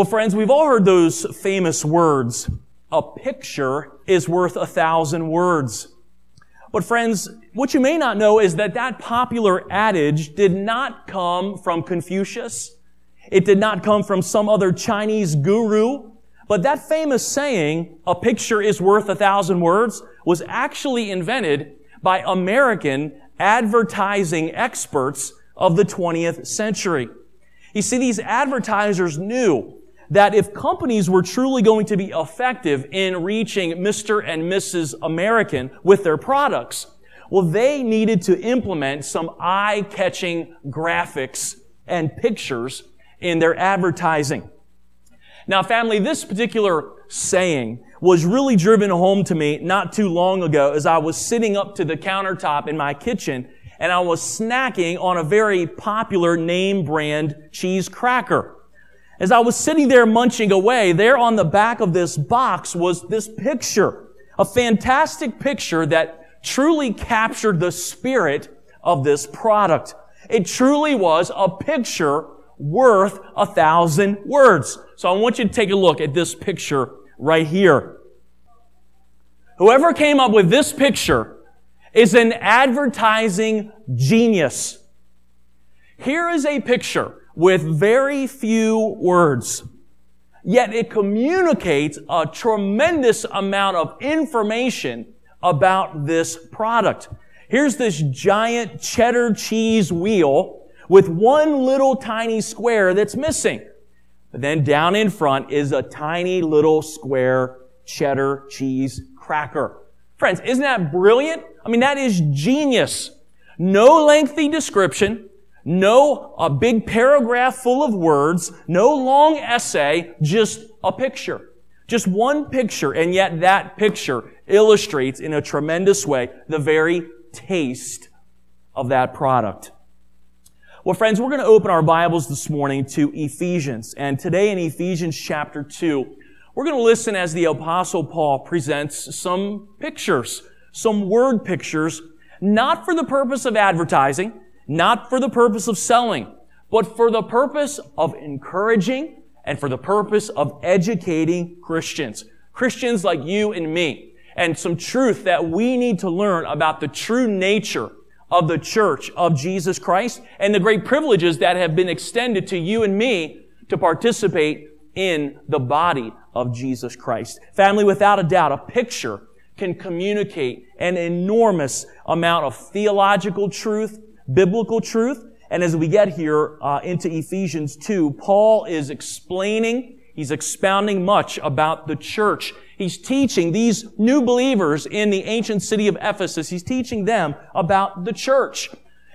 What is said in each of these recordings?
Well, friends, we've all heard those famous words. A picture is worth a thousand words. But friends, what you may not know is that that popular adage did not come from Confucius. It did not come from some other Chinese guru. But that famous saying, a picture is worth a thousand words, was actually invented by American advertising experts of the 20th century. You see, these advertisers knew that if companies were truly going to be effective in reaching Mr. and Mrs. American with their products, well, they needed to implement some eye-catching graphics and pictures in their advertising. Now, family, this particular saying was really driven home to me not too long ago as I was sitting up to the countertop in my kitchen and I was snacking on a very popular name brand cheese cracker. As I was sitting there munching away, there on the back of this box was this picture, a fantastic picture that truly captured the spirit of this product. It truly was a picture worth a thousand words. So I want you to take a look at this picture right here. Whoever came up with this picture is an advertising genius. Here is a picture with very few words. Yet it communicates a tremendous amount of information about this product. Here's this giant cheddar cheese wheel with one little tiny square that's missing. But then down in front is a tiny little square cheddar cheese cracker. Friends, isn't that brilliant? I mean, that is genius. No lengthy description, no a big paragraph full of words, no long essay, just a picture. Just one picture, and yet that picture illustrates in a tremendous way the very taste of that product. Well, friends, we're going to open our Bibles this morning to Ephesians. And today in Ephesians chapter 2, we're going to listen as the apostle Paul presents some pictures, some word pictures, not for the purpose of advertising, not for the purpose of selling, but for the purpose of encouraging and for the purpose of educating Christians. Christians like you and me. And some truth that we need to learn about the true nature of the church of Jesus Christ and the great privileges that have been extended to you and me to participate in the body of Jesus Christ. Family, without a doubt, a picture can communicate an enormous amount of theological truth, biblical truth. And as we get here uh, into Ephesians 2, Paul is explaining, he's expounding much about the church. He's teaching these new believers in the ancient city of Ephesus, he's teaching them about the church.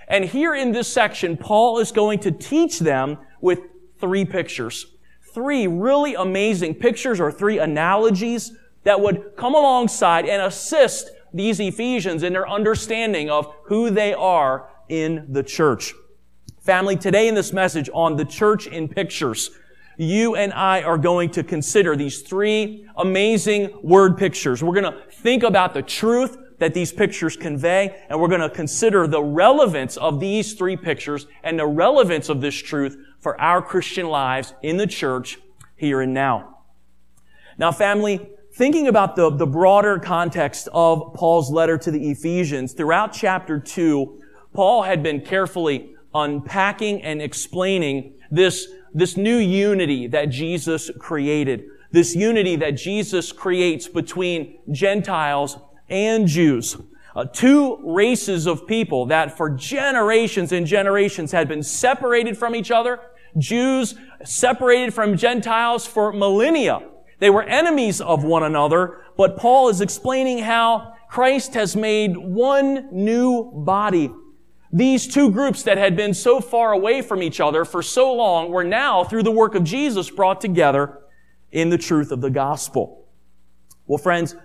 And here in this section, Paul is going to teach them with three pictures. Three really amazing pictures or three analogies that would come alongside and assist these Ephesians in their understanding of who they are in the church. Family, today in this message on the church in pictures, you and I are going to consider these three amazing word pictures. We're going to think about the truth that these pictures convey, and we're going to consider the relevance of these three pictures and the relevance of this truth for our Christian lives in the church here and now. Now, family, thinking about the, the broader context of Paul's letter to the Ephesians, throughout chapter 2, Paul had been carefully unpacking and explaining this, this new unity that Jesus created. This unity that Jesus creates between Gentiles and Jews. Uh, two races of people that for generations and generations had been separated from each other. Jews separated from Gentiles for millennia. They were enemies of one another, but Paul is explaining how Christ has made one new body these two groups that had been so far away from each other for so long were now, through the work of Jesus, brought together in the truth of the gospel. Well, friends,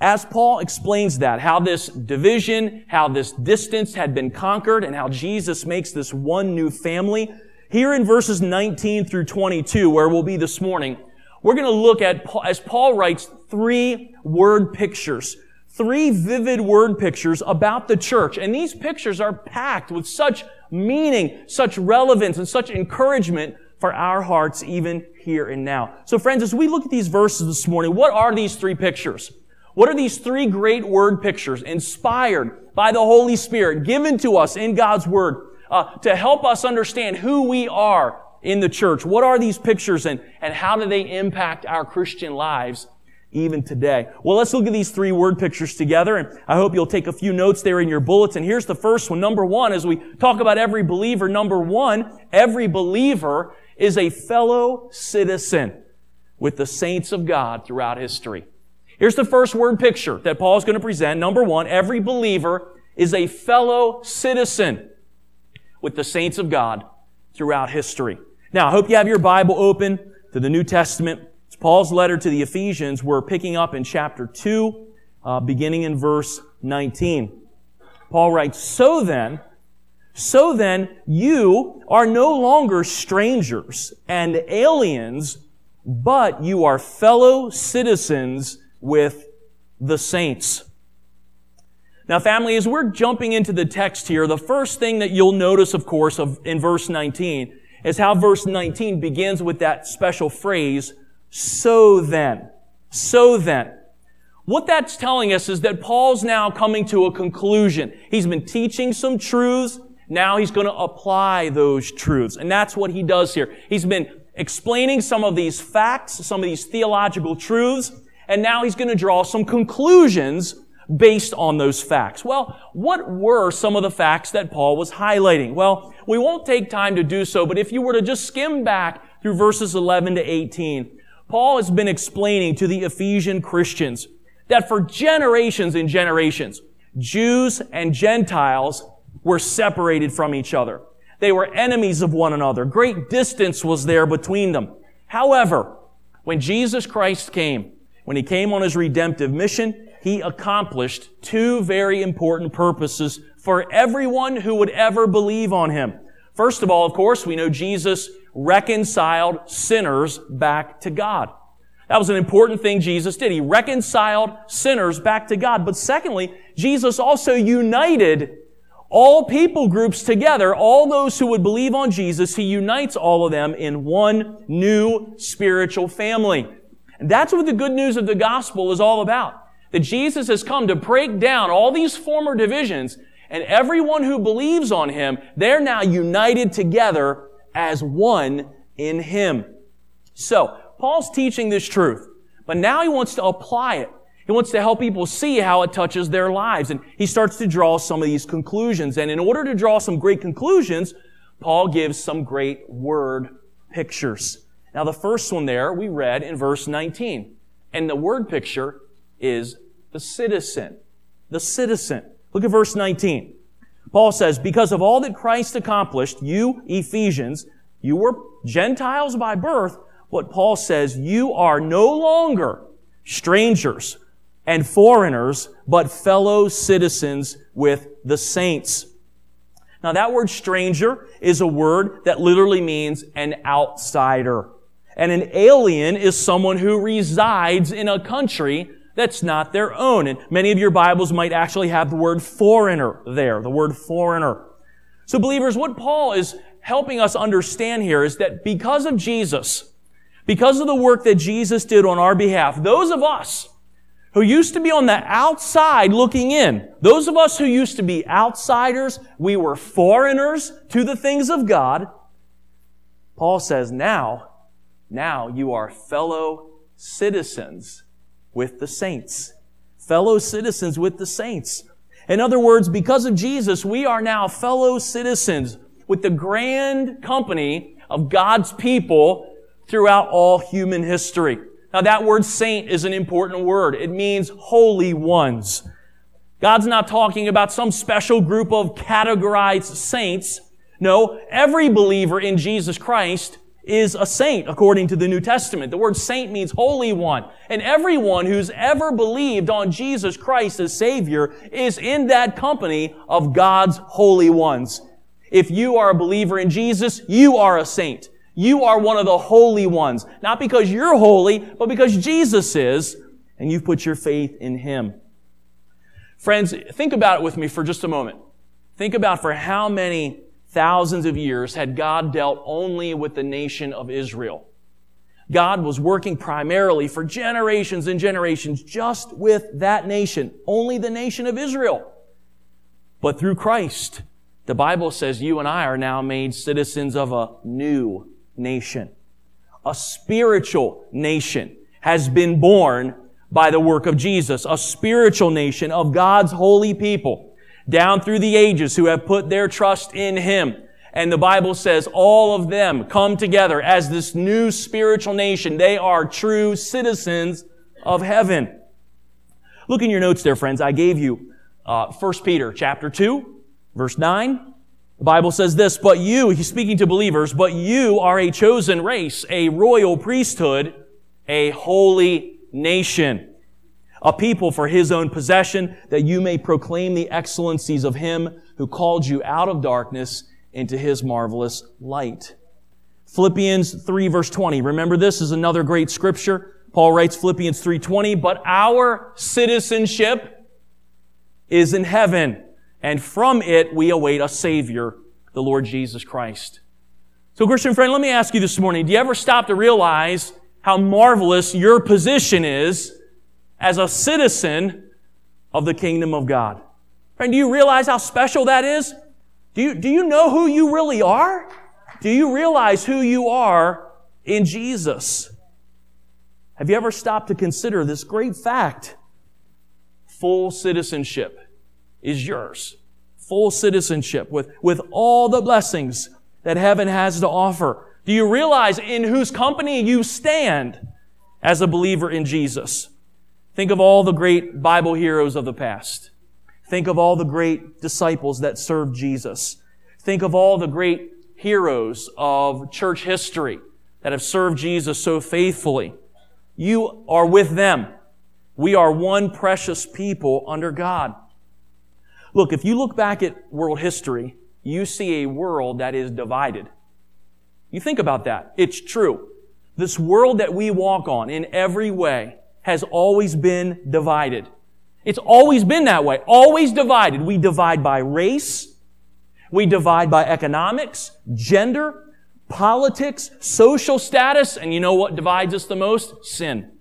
as Paul explains that, how this division, how this distance had been conquered, and how Jesus makes this one new family, here in verses 19 through 22, where we'll be this morning, we're going to look at, as Paul writes, three word pictures three vivid word pictures about the church. And these pictures are packed with such meaning, such relevance, and such encouragement for our hearts even here and now. So friends, as we look at these verses this morning, what are these three pictures? What are these three great word pictures inspired by the Holy Spirit given to us in God's Word uh, to help us understand who we are in the church? What are these pictures and, and how do they impact our Christian lives even today? Well, let's look at these three word pictures together and I hope you'll take a few notes there in your bullets. And Here's the first one. Number one, as we talk about every believer, number one, every believer is a fellow citizen with the saints of God throughout history. Here's the first word picture that Paul is going to present. Number one, every believer is a fellow citizen with the saints of God throughout history. Now, I hope you have your Bible open to the New Testament. Paul's letter to the Ephesians. We're picking up in chapter 2, uh, beginning in verse 19. Paul writes, So then, so then, you are no longer strangers and aliens, but you are fellow citizens with the saints. Now, family, as we're jumping into the text here, the first thing that you'll notice, of course, of, in verse 19 is how verse 19 begins with that special phrase, so then. So then. What that's telling us is that Paul's now coming to a conclusion. He's been teaching some truths. Now he's going to apply those truths. And that's what he does here. He's been explaining some of these facts, some of these theological truths, and now he's going to draw some conclusions based on those facts. Well, what were some of the facts that Paul was highlighting? Well, we won't take time to do so, but if you were to just skim back through verses 11 to 18, Paul has been explaining to the Ephesian Christians that for generations and generations, Jews and Gentiles were separated from each other. They were enemies of one another. Great distance was there between them. However, when Jesus Christ came, when he came on his redemptive mission, he accomplished two very important purposes for everyone who would ever believe on him. First of all, of course, we know Jesus reconciled sinners back to God. That was an important thing Jesus did. He reconciled sinners back to God. But secondly, Jesus also united all people groups together, all those who would believe on Jesus, He unites all of them in one new spiritual family. And that's what the good news of the gospel is all about. That Jesus has come to break down all these former divisions and everyone who believes on Him, they're now united together as one in Him. So, Paul's teaching this truth, but now he wants to apply it. He wants to help people see how it touches their lives. And he starts to draw some of these conclusions. And in order to draw some great conclusions, Paul gives some great word pictures. Now, the first one there we read in verse 19. And the word picture is the citizen. The citizen. Look at verse 19. Paul says, because of all that Christ accomplished, you, Ephesians, you were Gentiles by birth, but Paul says, you are no longer strangers and foreigners, but fellow citizens with the saints. Now that word stranger is a word that literally means an outsider. And an alien is someone who resides in a country that's not their own. And many of your Bibles might actually have the word foreigner there, the word foreigner. So believers, what Paul is helping us understand here is that because of Jesus, because of the work that Jesus did on our behalf, those of us who used to be on the outside looking in, those of us who used to be outsiders, we were foreigners to the things of God, Paul says now now you are fellow citizens with the saints. Fellow citizens with the saints. In other words, because of Jesus, we are now fellow citizens with the grand company of God's people throughout all human history. Now that word saint is an important word. It means holy ones. God's not talking about some special group of categorized saints. No, every believer in Jesus Christ is a saint according to the New Testament. The word saint means holy one. And everyone who's ever believed on Jesus Christ as Savior is in that company of God's holy ones. If you are a believer in Jesus, you are a saint. You are one of the holy ones. Not because you're holy, but because Jesus is, and you've put your faith in Him. Friends, think about it with me for just a moment. Think about for how many thousands of years had God dealt only with the nation of Israel. God was working primarily for generations and generations just with that nation, only the nation of Israel. But through Christ, the Bible says you and I are now made citizens of a new nation. A spiritual nation has been born by the work of Jesus. A spiritual nation of God's holy people down through the ages who have put their trust in Him. And the Bible says all of them come together as this new spiritual nation. They are true citizens of heaven. Look in your notes there, friends. I gave you uh, 1 Peter chapter 2, verse 9. The Bible says this, but you, he's speaking to believers, but you are a chosen race, a royal priesthood, a holy nation, a people for his own possession, that you may proclaim the excellencies of him who called you out of darkness into his marvelous light. Philippians 3 verse 20. Remember this is another great scripture. Paul writes Philippians 3:20, but our citizenship is in heaven, and from it we await a savior, the Lord Jesus Christ. So Christian friend, let me ask you this morning, do you ever stop to realize how marvelous your position is as a citizen of the kingdom of God? Friend, do you realize how special that is? Do you, do you know who you really are? Do you realize who you are in Jesus? Have you ever stopped to consider this great fact? Full citizenship is yours. Full citizenship with, with all the blessings that heaven has to offer. Do you realize in whose company you stand as a believer in Jesus? Think of all the great Bible heroes of the past. Think of all the great disciples that served Jesus. Think of all the great heroes of church history that have served Jesus so faithfully. You are with them. We are one precious people under God. Look, if you look back at world history, you see a world that is divided. You think about that. It's true. This world that we walk on in every way has always been divided. It's always been that way, always divided. We divide by race, we divide by economics, gender, politics, social status, and you know what divides us the most? Sin.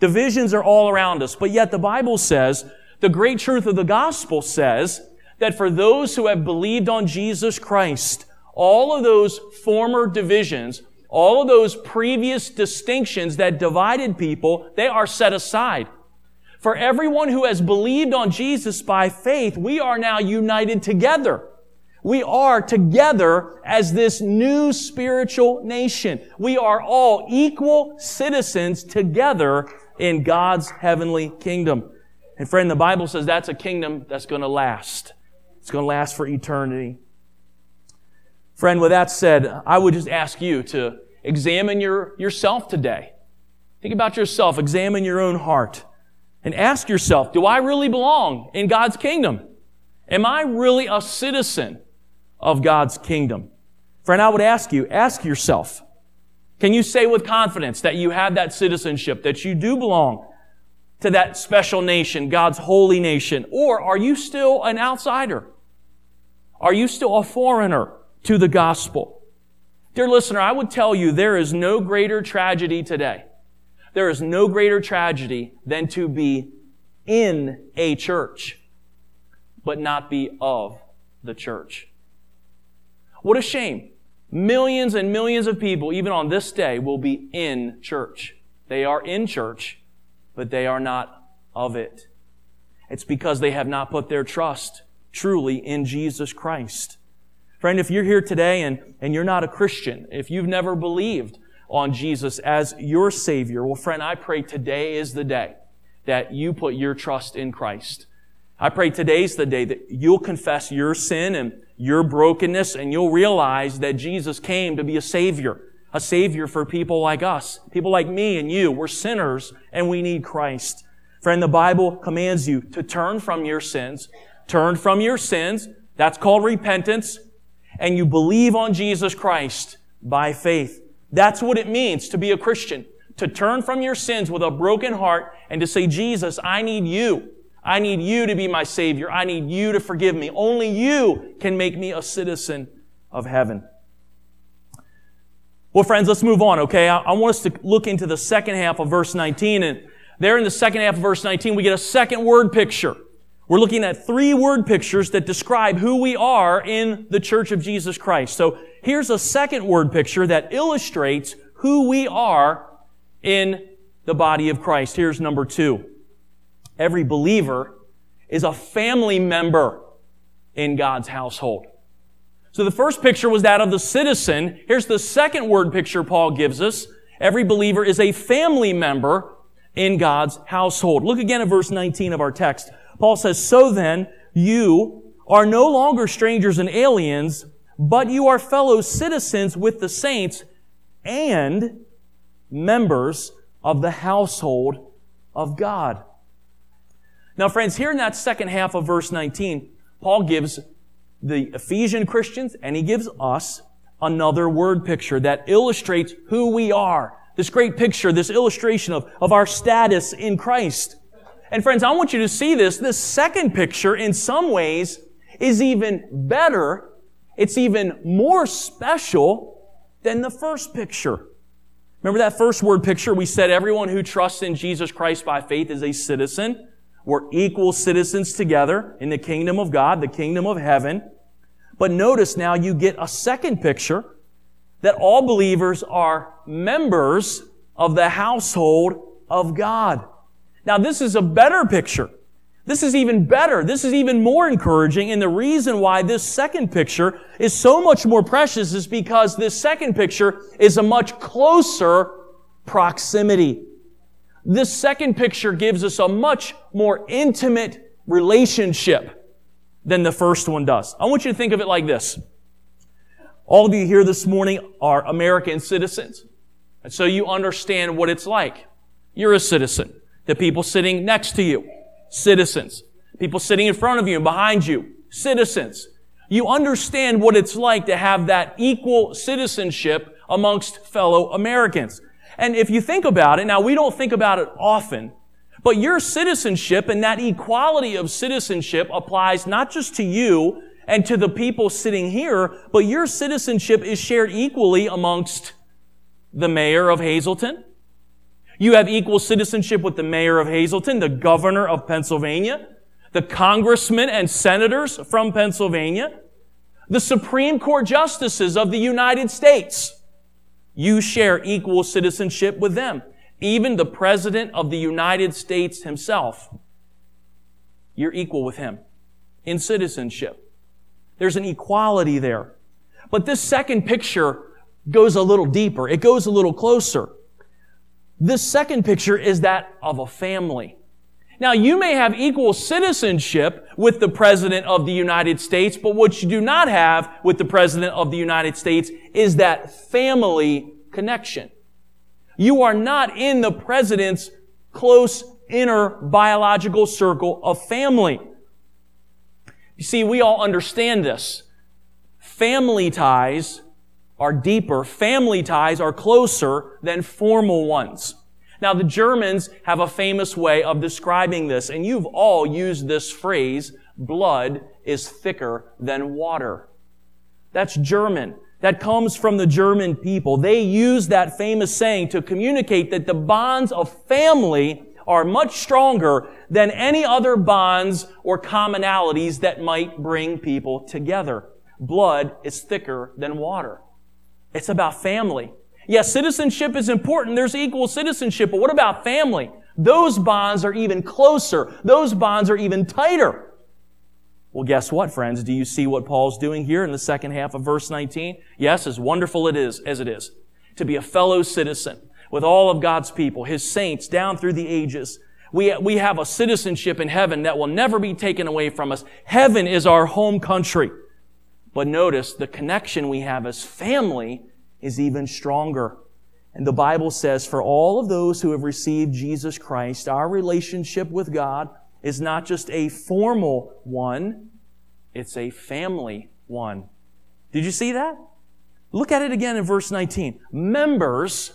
Divisions are all around us, but yet the Bible says, the great truth of the gospel says that for those who have believed on Jesus Christ, all of those former divisions, all of those previous distinctions that divided people, they are set aside. For everyone who has believed on Jesus by faith, we are now united together. We are together as this new spiritual nation. We are all equal citizens together in God's heavenly kingdom. And friend, the Bible says that's a kingdom that's going to last. It's going to last for eternity. Friend, with that said, I would just ask you to examine your, yourself today. Think about yourself. Examine your own heart and ask yourself, do I really belong in God's kingdom? Am I really a citizen of God's kingdom? Friend, I would ask you, ask yourself, can you say with confidence that you have that citizenship, that you do belong to that special nation, God's holy nation? Or are you still an outsider? Are you still a foreigner to the gospel? Dear listener, I would tell you there is no greater tragedy today there is no greater tragedy than to be in a church, but not be of the church. What a shame. Millions and millions of people, even on this day, will be in church. They are in church, but they are not of it. It's because they have not put their trust truly in Jesus Christ. Friend, if you're here today and, and you're not a Christian, if you've never believed on Jesus as your Savior, well, friend, I pray today is the day that you put your trust in Christ. I pray today's the day that you'll confess your sin and your brokenness and you'll realize that Jesus came to be a Savior, a Savior for people like us, people like me and you. We're sinners and we need Christ. Friend, the Bible commands you to turn from your sins, turn from your sins. That's called repentance. And you believe on Jesus Christ by faith. That's what it means to be a Christian. To turn from your sins with a broken heart and to say, Jesus, I need you. I need you to be my Savior. I need you to forgive me. Only you can make me a citizen of heaven. Well, friends, let's move on, okay? I, want us to look into the second half of verse 19. And there in the second half of verse 19, we get a second word picture. We're looking at three word pictures that describe who we are in the church of Jesus Christ. So here's a second word picture that illustrates who we are in the body of Christ. Here's number two. Every believer is a family member in God's household. So the first picture was that of the citizen. Here's the second word picture Paul gives us. Every believer is a family member in God's household. Look again at verse 19 of our text. Paul says, So then, you are no longer strangers and aliens, but you are fellow citizens with the saints and members of the household of God. Now, friends, here in that second half of verse 19, Paul gives the Ephesian Christians and he gives us another word picture that illustrates who we are. This great picture, this illustration of, of our status in Christ. And friends, I want you to see this. This second picture, in some ways, is even better. It's even more special than the first picture. Remember that first word picture? We said everyone who trusts in Jesus Christ by faith is a citizen. We're equal citizens together in the kingdom of God, the kingdom of heaven. But notice now you get a second picture that all believers are members of the household of God. Now this is a better picture. This is even better. This is even more encouraging. And the reason why this second picture is so much more precious is because this second picture is a much closer proximity. This second picture gives us a much more intimate relationship than the first one does. I want you to think of it like this. All of you here this morning are American citizens. And so you understand what it's like. You're a citizen. The people sitting next to you, citizens. People sitting in front of you and behind you, citizens. You understand what it's like to have that equal citizenship amongst fellow Americans. And if you think about it, now we don't think about it often, but your citizenship and that equality of citizenship applies not just to you and to the people sitting here, but your citizenship is shared equally amongst the mayor of Hazleton. You have equal citizenship with the mayor of Hazleton, the governor of Pennsylvania, the congressmen and senators from Pennsylvania, the Supreme Court justices of the United States. You share equal citizenship with them. Even the President of the United States himself, you're equal with him in citizenship. There's an equality there. But this second picture goes a little deeper. It goes a little closer. This second picture is that of a family. Now, you may have equal citizenship with the President of the United States, but what you do not have with the President of the United States is that family connection. You are not in the President's close inner biological circle of family. You see, we all understand this. Family ties are deeper. Family ties are closer than formal ones. Now, the Germans have a famous way of describing this, and you've all used this phrase, blood is thicker than water. That's German. That comes from the German people. They use that famous saying to communicate that the bonds of family are much stronger than any other bonds or commonalities that might bring people together. Blood is thicker than water. It's about family. Yes, citizenship is important. There's equal citizenship, but what about family? Those bonds are even closer. Those bonds are even tighter. Well, guess what, friends? Do you see what Paul's doing here in the second half of verse 19? Yes, as wonderful it is, as it is, to be a fellow citizen with all of God's people, His saints down through the ages. We, we have a citizenship in heaven that will never be taken away from us. Heaven is our home country. But notice the connection we have as family is even stronger. And the Bible says for all of those who have received Jesus Christ, our relationship with God is not just a formal one, it's a family one. Did you see that? Look at it again in verse 19. Members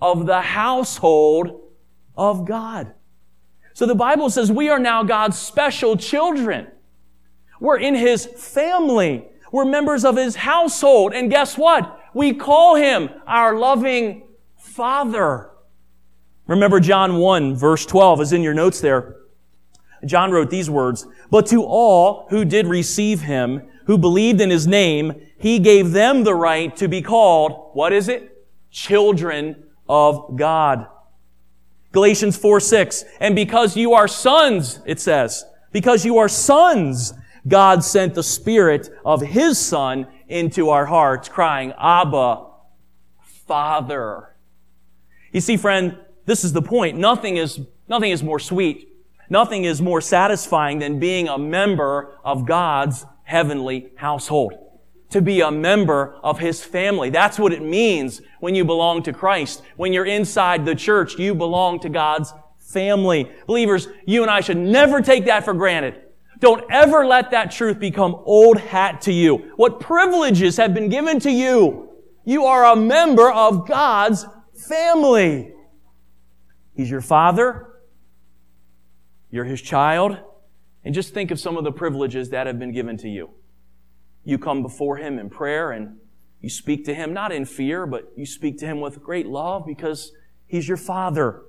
of the household of God. So the Bible says we are now God's special children. We're in His family. We're members of His household. And guess what? We call Him our loving Father. Remember John 1 verse 12 is in your notes there. John wrote these words, But to all who did receive Him, who believed in His name, He gave them the right to be called, what is it? Children of God. Galatians 4, 6. And because you are sons, it says, because you are sons, God sent the Spirit of His Son into our hearts, crying, Abba, Father. You see, friend, this is the point. Nothing is, nothing is more sweet. Nothing is more satisfying than being a member of God's heavenly household to be a member of His family. That's what it means when you belong to Christ. When you're inside the church, you belong to God's family. Believers, you and I should never take that for granted. Don't ever let that truth become old hat to you. What privileges have been given to you? You are a member of God's family. He's your father. You're His child. And just think of some of the privileges that have been given to you. You come before Him in prayer and you speak to Him not in fear, but you speak to Him with great love because He's your Father.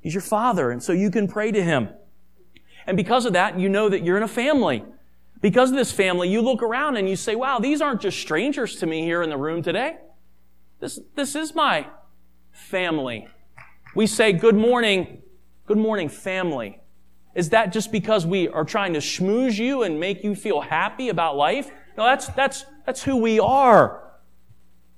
He's your Father, and so you can pray to Him. And because of that, you know that you're in a family. Because of this family, you look around and you say, wow, these aren't just strangers to me here in the room today. This, this is my family. We say, good morning, good morning, family. Is that just because we are trying to schmooze you and make you feel happy about life? No, that's, that's, that's who we are.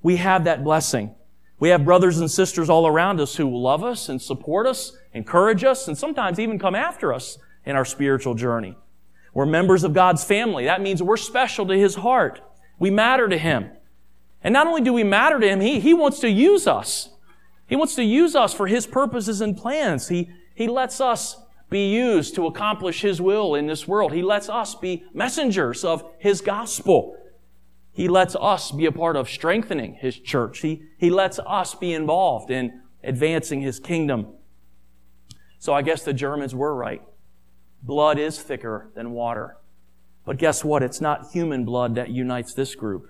We have that blessing. We have brothers and sisters all around us who love us and support us, encourage us, and sometimes even come after us in our spiritual journey. We're members of God's family. That means we're special to His heart. We matter to Him. And not only do we matter to Him, He, he wants to use us. He wants to use us for His purposes and plans. He, he lets us be used to accomplish His will in this world. He lets us be messengers of His gospel. He lets us be a part of strengthening His church. He, he lets us be involved in advancing His kingdom. So I guess the Germans were right. Blood is thicker than water. But guess what? It's not human blood that unites this group.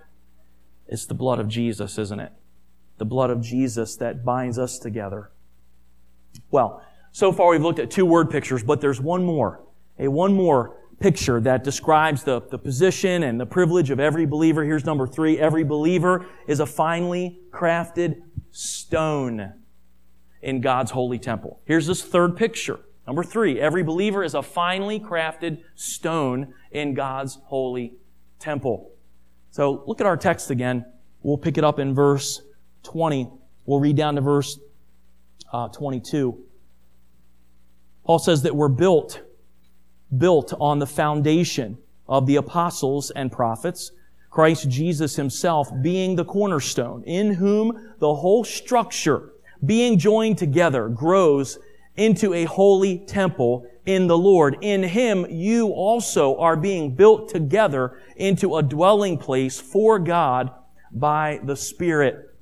It's the blood of Jesus, isn't it? The blood of Jesus that binds us together. Well, so far we've looked at two word pictures, but there's one more. A one more picture that describes the, the position and the privilege of every believer. Here's number three. Every believer is a finely crafted stone in God's holy temple. Here's this third picture. Number three, every believer is a finely crafted stone in God's holy temple. So look at our text again. We'll pick it up in verse 20. We'll read down to verse uh, 22. Paul says that we're built, built on the foundation of the apostles and prophets, Christ Jesus himself being the cornerstone, in whom the whole structure, being joined together, grows into a holy temple in the Lord. In Him, you also are being built together into a dwelling place for God by the Spirit.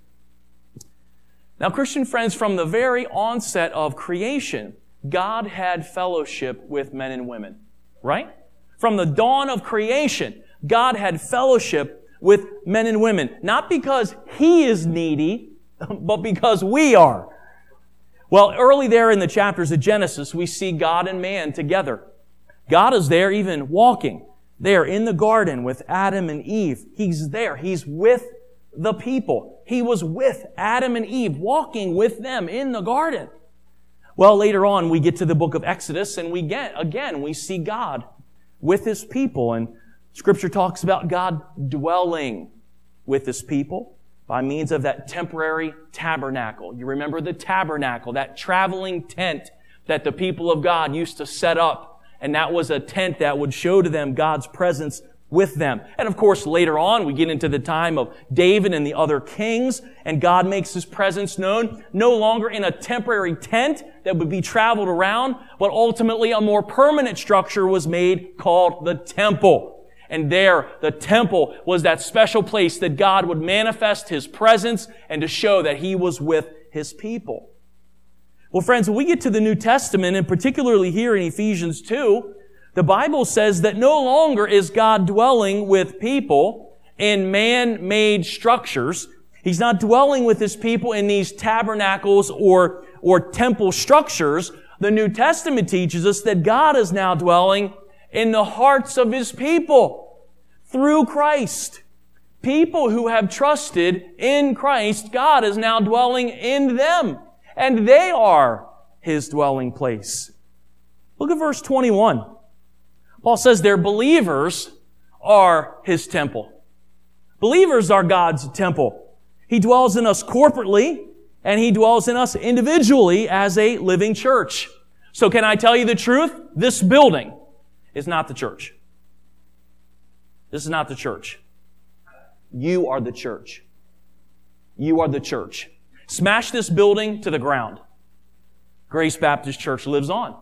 Now, Christian friends, from the very onset of creation, God had fellowship with men and women, right? From the dawn of creation, God had fellowship with men and women, not because He is needy, but because we are. Well, early there in the chapters of Genesis, we see God and man together. God is there even walking there in the garden with Adam and Eve. He's there. He's with the people. He was with Adam and Eve, walking with them in the garden. Well, later on, we get to the book of Exodus and we get, again, we see God with his people and scripture talks about God dwelling with his people by means of that temporary tabernacle. You remember the tabernacle, that traveling tent that the people of God used to set up. And that was a tent that would show to them God's presence with them. And of course, later on, we get into the time of David and the other kings, and God makes his presence known no longer in a temporary tent that would be traveled around, but ultimately a more permanent structure was made called the temple. And there, the temple was that special place that God would manifest his presence and to show that he was with his people. Well, friends, when we get to the New Testament, and particularly here in Ephesians 2, the Bible says that no longer is God dwelling with people in man-made structures. He's not dwelling with his people in these tabernacles or, or temple structures. The New Testament teaches us that God is now dwelling in the hearts of his people through Christ. People who have trusted in Christ, God is now dwelling in them, and they are his dwelling place. Look at verse 21. Paul says their believers are his temple. Believers are God's temple. He dwells in us corporately, and he dwells in us individually as a living church. So can I tell you the truth? This building is not the church. This is not the church. You are the church. You are the church. Smash this building to the ground. Grace Baptist Church lives on.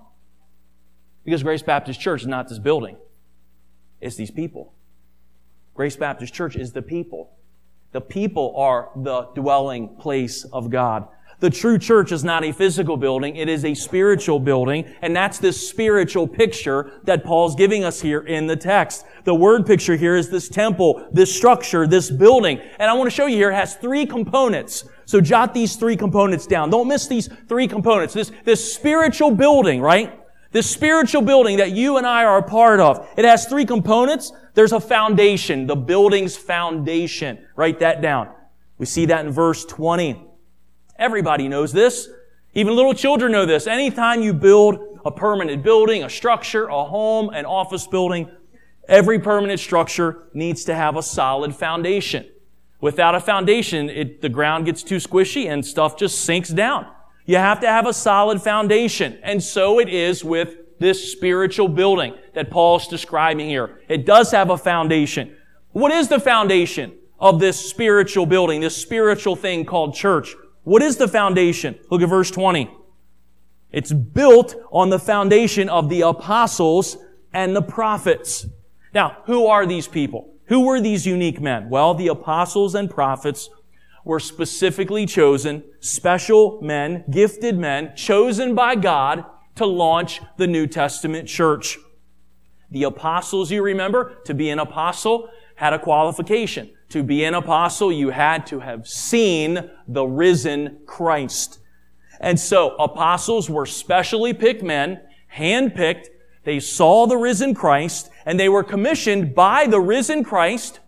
Because Grace Baptist Church is not this building. It's these people. Grace Baptist Church is the people. The people are the dwelling place of God. The true church is not a physical building, it is a spiritual building, and that's this spiritual picture that Paul's giving us here in the text. The word picture here is this temple, this structure, this building. And I want to show you here it has three components. So jot these three components down. Don't miss these three components. This, this spiritual building, right? This spiritual building that you and I are a part of. It has three components. There's a foundation, the building's foundation. Write that down. We see that in verse 20. Everybody knows this. Even little children know this. Anytime you build a permanent building, a structure, a home, an office building, every permanent structure needs to have a solid foundation. Without a foundation, it, the ground gets too squishy and stuff just sinks down. You have to have a solid foundation. And so it is with this spiritual building that Paul's describing here. It does have a foundation. What is the foundation of this spiritual building, this spiritual thing called church? What is the foundation? Look at verse 20. It's built on the foundation of the apostles and the prophets. Now, who are these people? Who were these unique men? Well, the apostles and prophets were specifically chosen, special men, gifted men, chosen by God to launch the New Testament church. The apostles, you remember, to be an apostle had a qualification. To be an apostle, you had to have seen the risen Christ. And so apostles were specially picked men, handpicked. They saw the risen Christ and they were commissioned by the risen Christ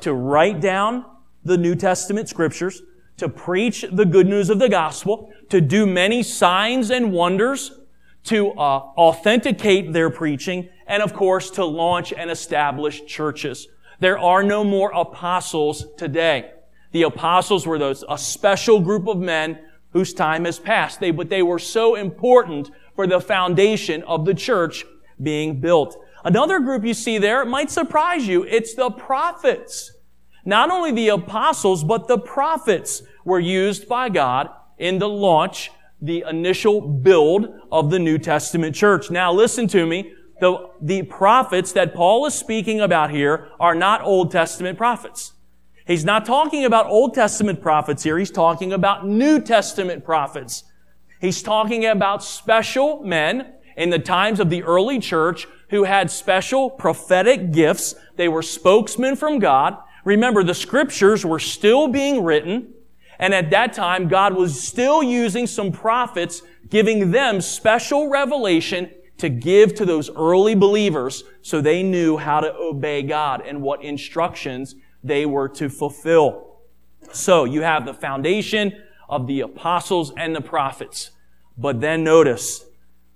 to write down the New Testament scriptures, to preach the good news of the gospel, to do many signs and wonders, to uh, authenticate their preaching, and of course to launch and establish churches. There are no more apostles today. The apostles were those, a special group of men whose time has passed. They, but they were so important for the foundation of the church being built. Another group you see there might surprise you. It's the prophets. Not only the apostles, but the prophets were used by God in the launch, the initial build of the New Testament church. Now listen to me the, the prophets that Paul is speaking about here are not Old Testament prophets. He's not talking about Old Testament prophets here. He's talking about New Testament prophets. He's talking about special men in the times of the early church who had special prophetic gifts. They were spokesmen from God. Remember, the scriptures were still being written. And at that time, God was still using some prophets, giving them special revelation to give to those early believers so they knew how to obey God and what instructions they were to fulfill. So you have the foundation of the apostles and the prophets. But then notice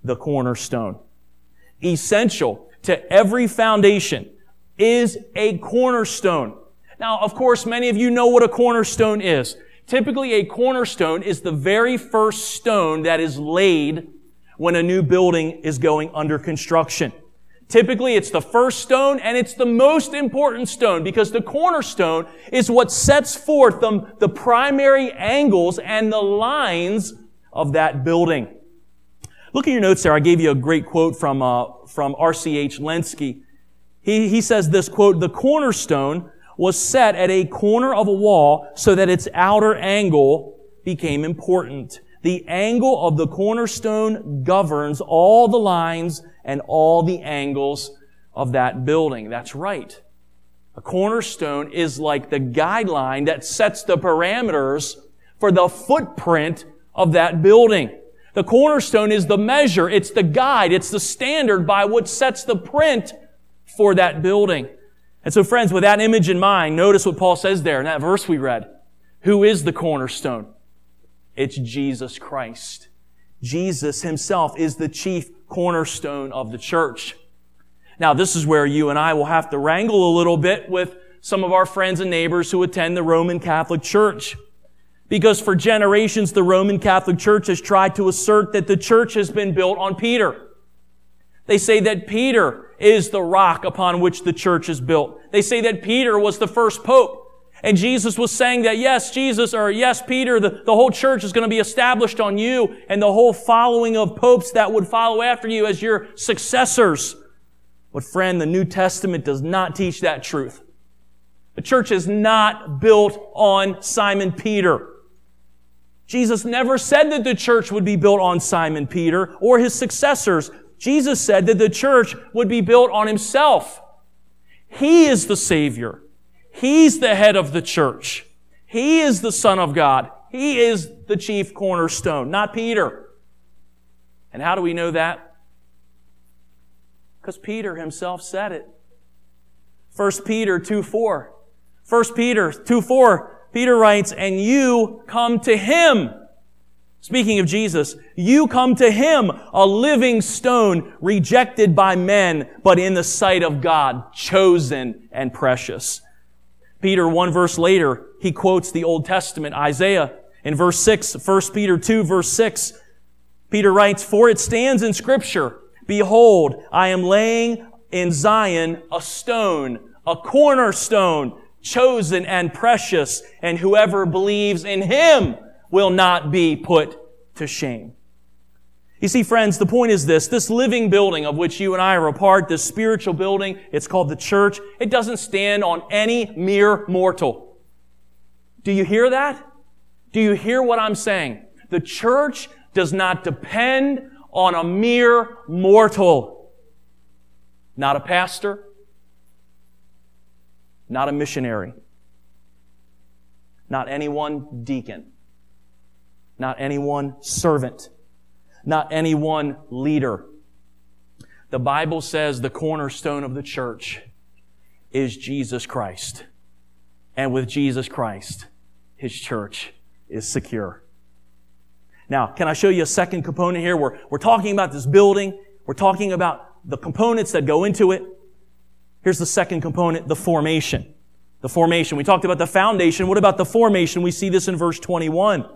the cornerstone. Essential to every foundation is a cornerstone. Now, of course, many of you know what a cornerstone is. Typically, a cornerstone is the very first stone that is laid when a new building is going under construction. Typically, it's the first stone and it's the most important stone because the cornerstone is what sets forth the, the primary angles and the lines of that building. Look at your notes there. I gave you a great quote from, uh, from R.C.H. Lenski. He, he says this quote, the cornerstone was set at a corner of a wall so that its outer angle became important. The angle of the cornerstone governs all the lines and all the angles of that building. That's right. A cornerstone is like the guideline that sets the parameters for the footprint of that building. The cornerstone is the measure, it's the guide, it's the standard by which sets the print for that building. And so friends, with that image in mind, notice what Paul says there in that verse we read. Who is the cornerstone? It's Jesus Christ. Jesus himself is the chief cornerstone of the church. Now, this is where you and I will have to wrangle a little bit with some of our friends and neighbors who attend the Roman Catholic Church. Because for generations, the Roman Catholic Church has tried to assert that the church has been built on Peter. They say that Peter is the rock upon which the church is built. They say that Peter was the first pope. And Jesus was saying that yes, Jesus, or yes, Peter, the, the whole church is going to be established on you and the whole following of popes that would follow after you as your successors. But friend, the New Testament does not teach that truth. The church is not built on Simon Peter. Jesus never said that the church would be built on Simon Peter or his successors. Jesus said that the church would be built on himself. He is the Savior. He's the head of the church. He is the Son of God. He is the chief cornerstone, not Peter. And how do we know that? Because Peter himself said it. 1 Peter 2 4. 1 Peter 2 4, Peter writes, And you come to him. Speaking of Jesus, you come to him, a living stone rejected by men, but in the sight of God, chosen and precious. Peter, one verse later, he quotes the Old Testament, Isaiah. In verse 6, 1 Peter 2, verse 6, Peter writes, For it stands in scripture, Behold, I am laying in Zion a stone, a cornerstone, chosen and precious, and whoever believes in him will not be put to shame. You see, friends, the point is this. This living building of which you and I are a part, this spiritual building, it's called the church. It doesn't stand on any mere mortal. Do you hear that? Do you hear what I'm saying? The church does not depend on a mere mortal. Not a pastor. Not a missionary. Not any one deacon. Not any one servant not any one leader. The Bible says the cornerstone of the church is Jesus Christ. And with Jesus Christ, His church is secure. Now, can I show you a second component here? We're, we're talking about this building. We're talking about the components that go into it. Here's the second component, the formation. The formation. We talked about the foundation. What about the formation? We see this in verse 21.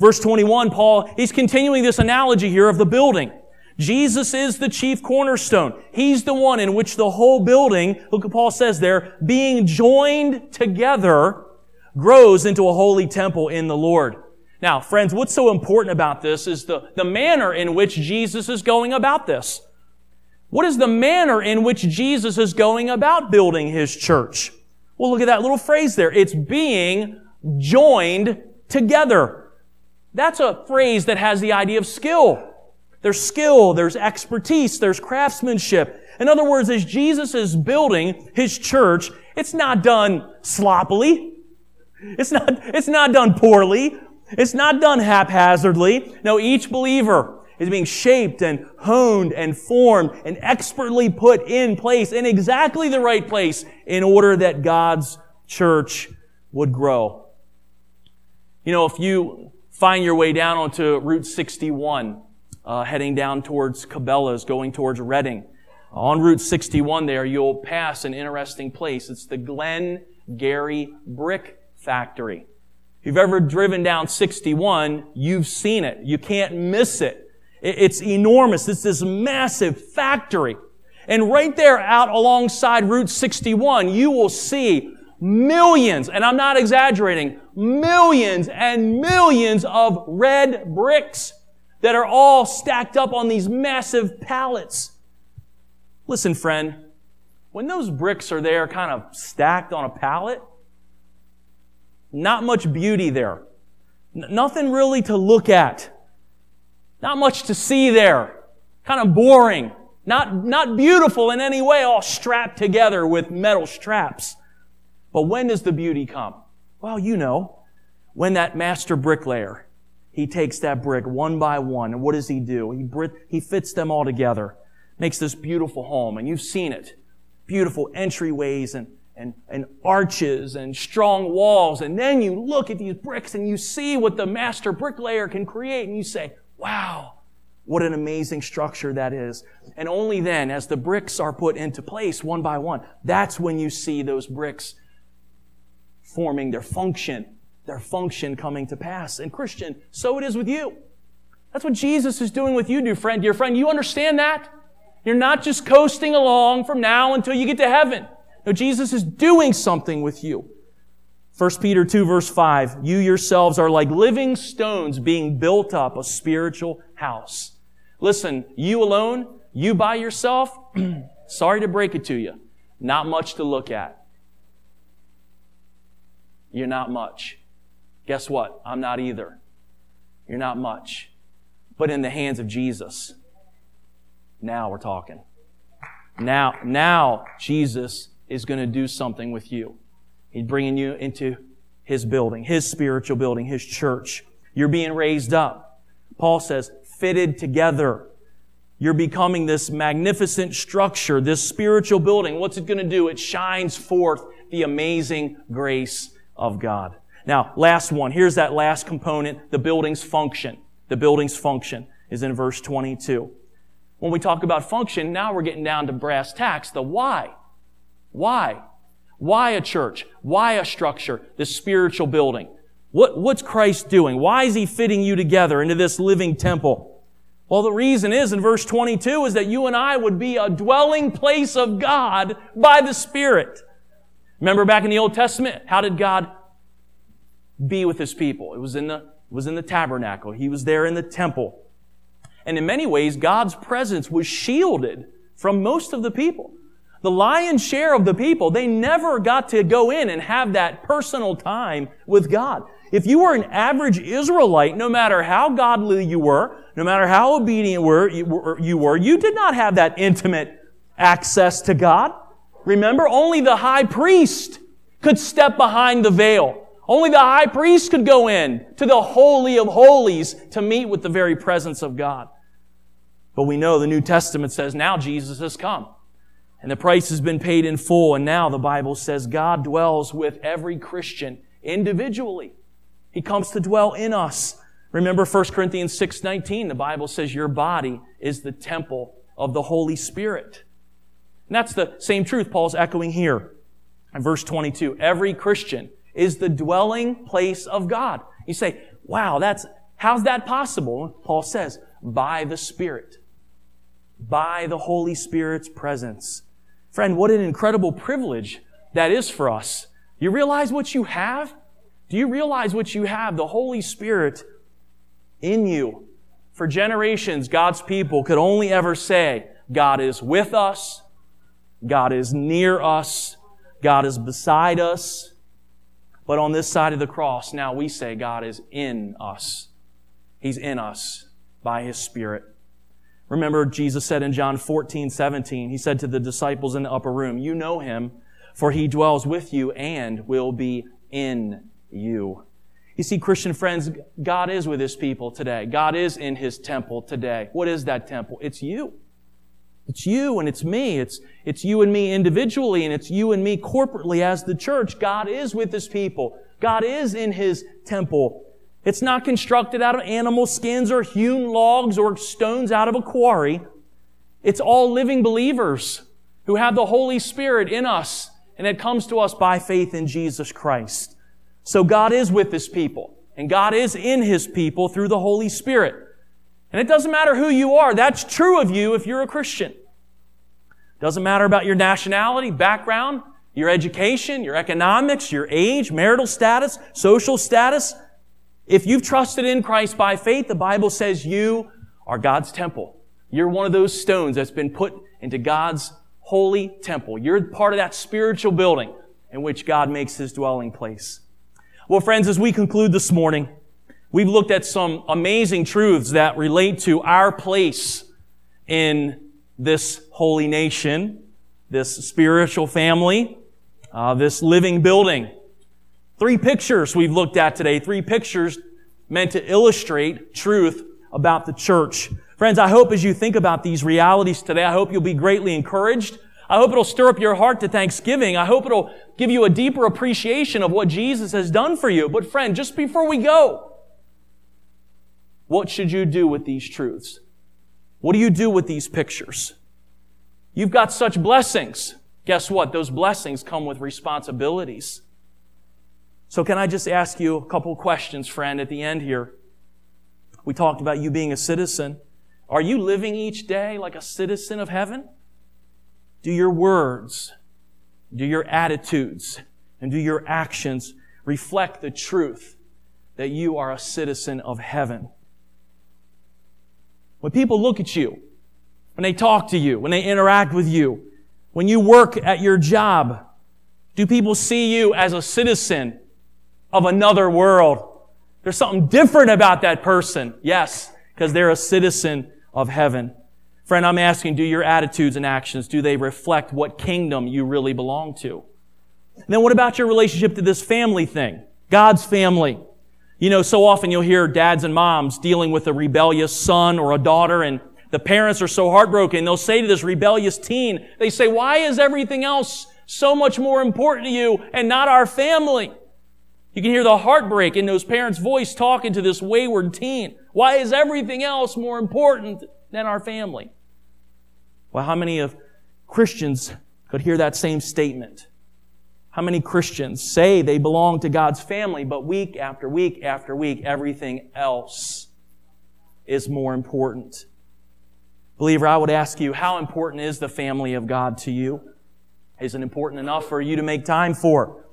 Verse 21, Paul, he's continuing this analogy here of the building. Jesus is the chief cornerstone. He's the one in which the whole building, look what Paul says there, being joined together, grows into a holy temple in the Lord. Now, friends, what's so important about this is the, the manner in which Jesus is going about this. What is the manner in which Jesus is going about building his church? Well, look at that little phrase there. It's being joined together. That's a phrase that has the idea of skill. There's skill, there's expertise, there's craftsmanship. In other words, as Jesus is building his church, it's not done sloppily. It's not, it's not done poorly. It's not done haphazardly. No, each believer is being shaped and honed and formed and expertly put in place in exactly the right place in order that God's church would grow. You know, if you find your way down onto Route 61, uh, heading down towards Cabela's, going towards Reading. On Route 61 there, you'll pass an interesting place. It's the Glen Gary Brick Factory. If you've ever driven down 61, you've seen it. You can't miss it. It's enormous. It's this massive factory. And right there out alongside Route 61, you will see millions, and I'm not exaggerating, millions and millions of red bricks that are all stacked up on these massive pallets. Listen, friend, when those bricks are there kind of stacked on a pallet, not much beauty there. N- nothing really to look at. Not much to see there. Kind of boring. Not, not beautiful in any way, all strapped together with metal straps. But when does the beauty come? Well, you know, when that master bricklayer, he takes that brick one by one, and what does he do? He, he fits them all together, makes this beautiful home, and you've seen it. Beautiful entryways and, and, and arches and strong walls, and then you look at these bricks and you see what the master bricklayer can create, and you say, wow, what an amazing structure that is. And only then, as the bricks are put into place one by one, that's when you see those bricks forming their function, their function coming to pass. And Christian, so it is with you. That's what Jesus is doing with you, dear friend. Dear friend, you understand that? You're not just coasting along from now until you get to heaven. No, Jesus is doing something with you. 1 Peter 2 verse 5, you yourselves are like living stones being built up a spiritual house. Listen, you alone, you by yourself, sorry to break it to you, not much to look at. You're not much. Guess what? I'm not either. You're not much. But in the hands of Jesus, now we're talking. Now, now Jesus is going to do something with you. He's bringing you into his building, his spiritual building, his church. You're being raised up. Paul says, fitted together. You're becoming this magnificent structure, this spiritual building. What's it going to do? It shines forth the amazing grace of God. Now, last one. Here's that last component, the building's function. The building's function is in verse 22. When we talk about function, now we're getting down to brass tacks, the why. Why? Why a church? Why a structure? This spiritual building. What, what's Christ doing? Why is he fitting you together into this living temple? Well, the reason is in verse 22 is that you and I would be a dwelling place of God by the Spirit. Remember back in the Old Testament, how did God be with his people? It was in the, it was in the tabernacle. He was there in the temple. And in many ways, God's presence was shielded from most of the people. The lion's share of the people, they never got to go in and have that personal time with God. If you were an average Israelite, no matter how godly you were, no matter how obedient you were, you did not have that intimate access to God. Remember, only the high priest could step behind the veil. Only the high priest could go in to the Holy of Holies to meet with the very presence of God. But we know the New Testament says now Jesus has come. And the price has been paid in full. And now the Bible says God dwells with every Christian individually. He comes to dwell in us. Remember 1 Corinthians 6:19, the Bible says your body is the temple of the Holy Spirit. And that's the same truth Paul's echoing here. In verse 22, every Christian is the dwelling place of God. You say, wow, that's, how's that possible? Paul says, by the Spirit. By the Holy Spirit's presence. Friend, what an incredible privilege that is for us. You realize what you have? Do you realize what you have? The Holy Spirit in you. For generations, God's people could only ever say, God is with us. God is near us. God is beside us. But on this side of the cross, now we say God is in us. He's in us by His Spirit. Remember, Jesus said in John 14, 17, He said to the disciples in the upper room, You know Him, for He dwells with you and will be in you. You see, Christian friends, God is with His people today. God is in His temple today. What is that temple? It's you. It's you and it's me. It's, it's you and me individually and it's you and me corporately as the church. God is with His people. God is in His temple. It's not constructed out of animal skins or hewn logs or stones out of a quarry. It's all living believers who have the Holy Spirit in us and it comes to us by faith in Jesus Christ. So God is with His people and God is in His people through the Holy Spirit. And it doesn't matter who you are. That's true of you if you're a Christian. Doesn't matter about your nationality, background, your education, your economics, your age, marital status, social status. If you've trusted in Christ by faith, the Bible says you are God's temple. You're one of those stones that's been put into God's holy temple. You're part of that spiritual building in which God makes his dwelling place. Well, friends, as we conclude this morning, We've looked at some amazing truths that relate to our place in this holy nation, this spiritual family, uh, this living building. Three pictures we've looked at today, three pictures meant to illustrate truth about the church. Friends, I hope as you think about these realities today, I hope you'll be greatly encouraged. I hope it'll stir up your heart to thanksgiving. I hope it'll give you a deeper appreciation of what Jesus has done for you. But friend, just before we go, what should you do with these truths? What do you do with these pictures? You've got such blessings. Guess what? Those blessings come with responsibilities. So can I just ask you a couple questions, friend, at the end here? We talked about you being a citizen. Are you living each day like a citizen of heaven? Do your words, do your attitudes, and do your actions reflect the truth that you are a citizen of heaven? When people look at you, when they talk to you, when they interact with you, when you work at your job, do people see you as a citizen of another world? There's something different about that person. Yes, because they're a citizen of heaven. Friend, I'm asking, do your attitudes and actions, do they reflect what kingdom you really belong to? And then what about your relationship to this family thing? God's family. You know, so often you'll hear dads and moms dealing with a rebellious son or a daughter and the parents are so heartbroken. They'll say to this rebellious teen, they say, why is everything else so much more important to you and not our family? You can hear the heartbreak in those parents' voice talking to this wayward teen. Why is everything else more important than our family? Well, how many of Christians could hear that same statement? How many Christians say they belong to God's family, but week after week after week, everything else is more important? Believer, I would ask you, how important is the family of God to you? Is it important enough for you to make time for?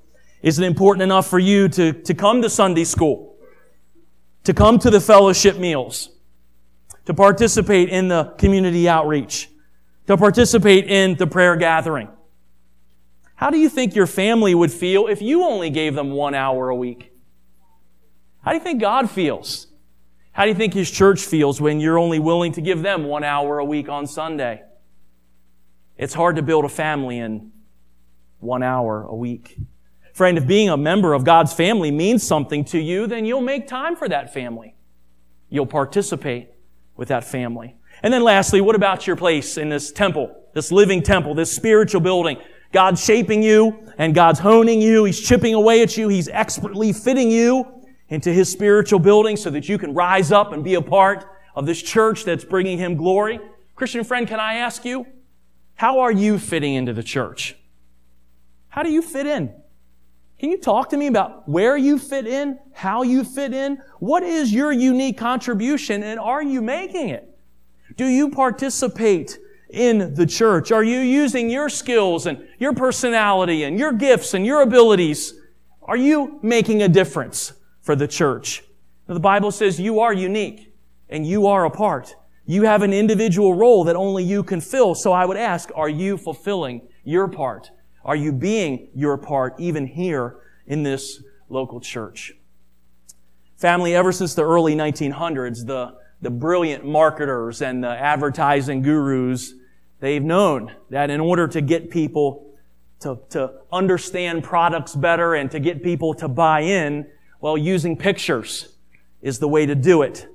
Is it important enough for you to, to come to Sunday school? To come to the fellowship meals? To participate in the community outreach? To participate in the prayer gathering? How do you think your family would feel if you only gave them one hour a week? How do you think God feels? How do you think His church feels when you're only willing to give them one hour a week on Sunday? It's hard to build a family in one hour a week. Friend, if being a member of God's family means something to you, then you'll make time for that family. You'll participate with that family. And then lastly, what about your place in this temple, this living temple, this spiritual building? God's shaping you and God's honing you. He's chipping away at you. He's expertly fitting you into His spiritual building so that you can rise up and be a part of this church that's bringing Him glory. Christian friend, can I ask you, how are you fitting into the church? How do you fit in? Can you talk to me about where you fit in, how you fit in? What is your unique contribution and are you making it? Do you participate in the church? Are you using your skills and your personality and your gifts and your abilities? Are you making a difference for the church? Now, the Bible says you are unique and you are a part. You have an individual role that only you can fill. So I would ask, are you fulfilling your part? Are you being your part even here in this local church? Family, ever since the early 1900s, the the brilliant marketers and the advertising gurus, they've known that in order to get people to, to understand products better and to get people to buy in, well, using pictures is the way to do it.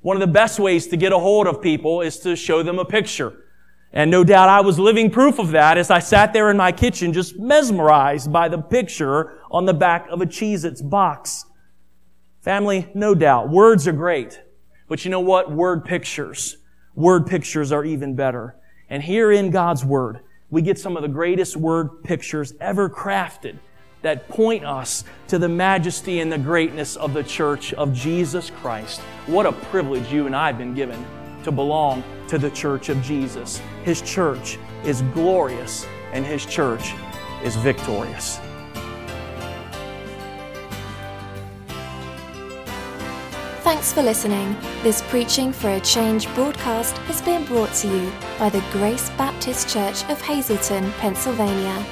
One of the best ways to get a hold of people is to show them a picture. And no doubt I was living proof of that as I sat there in my kitchen just mesmerized by the picture on the back of a Cheez-Its box. Family, no doubt, words are great. But you know what? Word pictures. Word pictures are even better. And here in God's Word, we get some of the greatest word pictures ever crafted that point us to the majesty and the greatness of the church of Jesus Christ. What a privilege you and I have been given to belong to the church of Jesus. His church is glorious and His church is victorious. Thanks for listening. This Preaching for a Change broadcast has been brought to you by the Grace Baptist Church of Hazleton, Pennsylvania.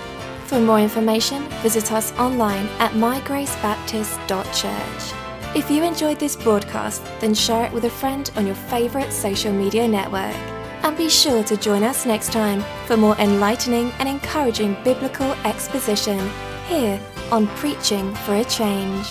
For more information, visit us online at mygracebaptist.church. If you enjoyed this broadcast, then share it with a friend on your favourite social media network. And be sure to join us next time for more enlightening and encouraging biblical exposition here on Preaching for a Change.